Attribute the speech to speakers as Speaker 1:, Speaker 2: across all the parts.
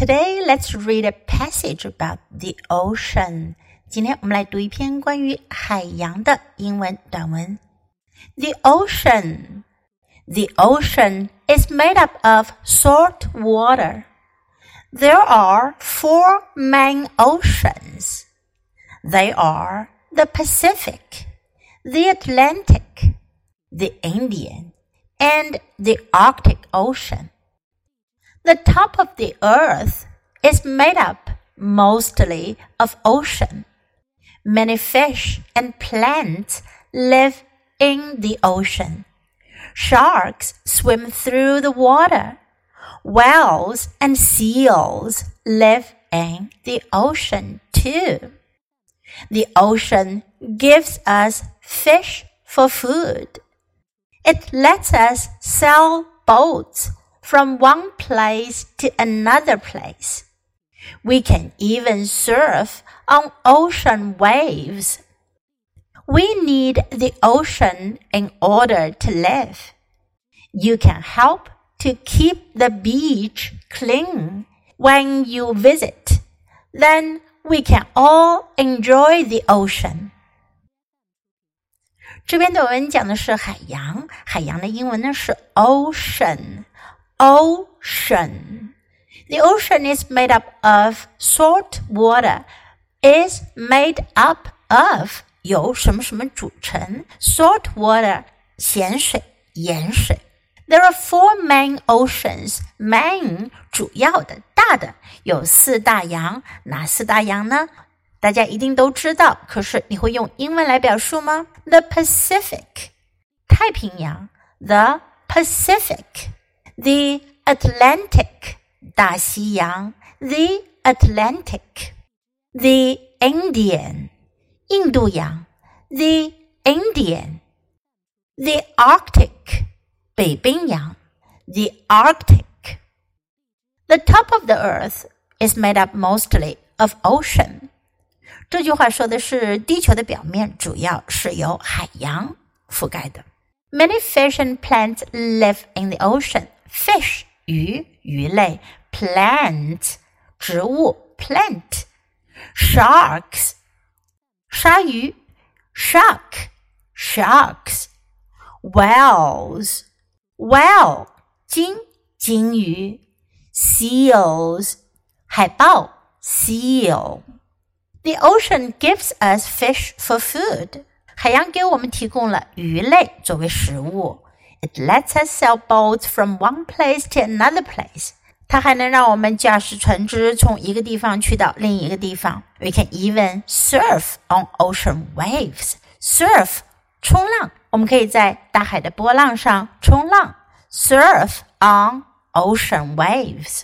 Speaker 1: Today, let's read a passage about the ocean. 今天我们来读一篇关于海洋的英文短文。The ocean. The ocean is made up of salt water. There are four main oceans. They are the Pacific, the Atlantic, the Indian, and the Arctic Ocean. The top of the earth is made up mostly of ocean. Many fish and plants live in the ocean. Sharks swim through the water. Whales and seals live in the ocean too. The ocean gives us fish for food. It lets us sell boats from one place to another place. We can even surf on ocean waves. We need the ocean in order to live. You can help to keep the beach clean when you visit. Then we can all enjoy the ocean. 这篇短文讲的是海洋，海洋的英文呢是 ocean。 ocean. The ocean is made up of salt water. Is made up of 由什么什么组成？Salt water 咸水、盐水。There are four main oceans. Main 主要的、大的有四大洋，哪四大洋呢？大家一定都知道，可是你会用英文来表述吗？The Pacific 太平洋，The Pacific。 the Atlantic 大西洋，the Atlantic, the Indian 印度洋，the Indian, the Arctic 北冰洋，the Arctic. The top of the earth is made up mostly of ocean. 这句话说的是地球的表面主要是由海洋覆盖的。Many fish and plants live in the ocean. fish 鱼鱼类，plant 植物 plant sharks 鲨鱼 shark sharks whales whale 鲸鲸鱼 seals 海豹 seal The ocean gives us fish for food. 海洋给我们提供了鱼类作为食物。 it lets us sail boats from one place to another place. 它还能让我们驾驶船只从一个地方去到另一个地方。We can even surf on ocean waves. Surf 冲浪，我们可以在大海的波浪上冲浪。Surf on ocean waves.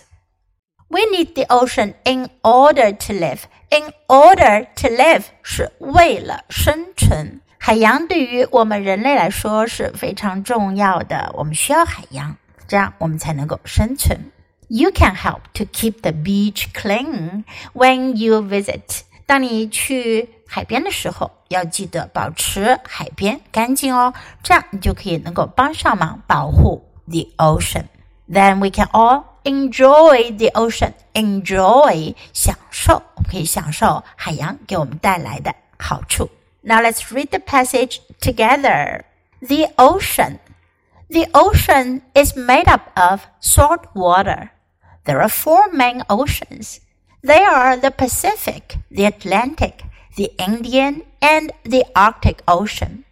Speaker 1: We need the ocean in order to live. In order to live 是为了生存。 海洋对于我们人类来说是非常重要的，我们需要海洋，这样我们才能够生存。You can help to keep the beach clean when you visit。当你去海边的时候，要记得保持海边干净哦，这样你就可以能够帮上忙保护 the ocean。Then we can all enjoy the ocean. Enjoy 享受，我们可以享受海洋给我们带来的好处。 Now let's read the passage together. The ocean. The ocean is made up of salt water. There are four main oceans. They are the Pacific, the Atlantic, the Indian, and the Arctic Ocean.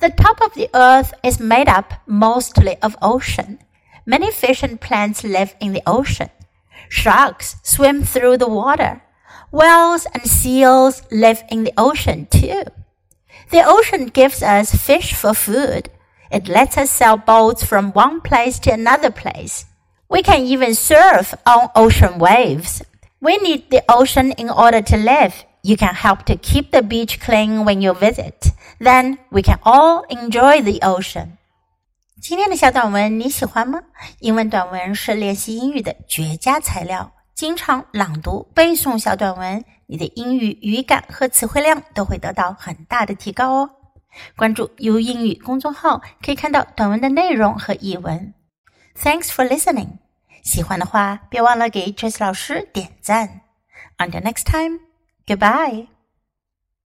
Speaker 1: The top of the earth is made up mostly of ocean. Many fish and plants live in the ocean. Sharks swim through the water. Whales and seals live in the ocean too. The ocean gives us fish for food. It lets us sail boats from one place to another place. We can even surf on ocean waves. We need the ocean in order to live. You can help to keep the beach clean when you visit. Then we can all enjoy the ocean. 今天的小短文你喜欢吗？英文短文是练习英语的绝佳材料。 经常朗读、背诵小短文，你的英语语感和词汇量都会得到很大的提高哦。关注 U 英语公众号，可以看到短文的内容和译文。Thanks for listening. 喜欢的话，别忘了给 Jess 老师点赞。Until next time, goodbye.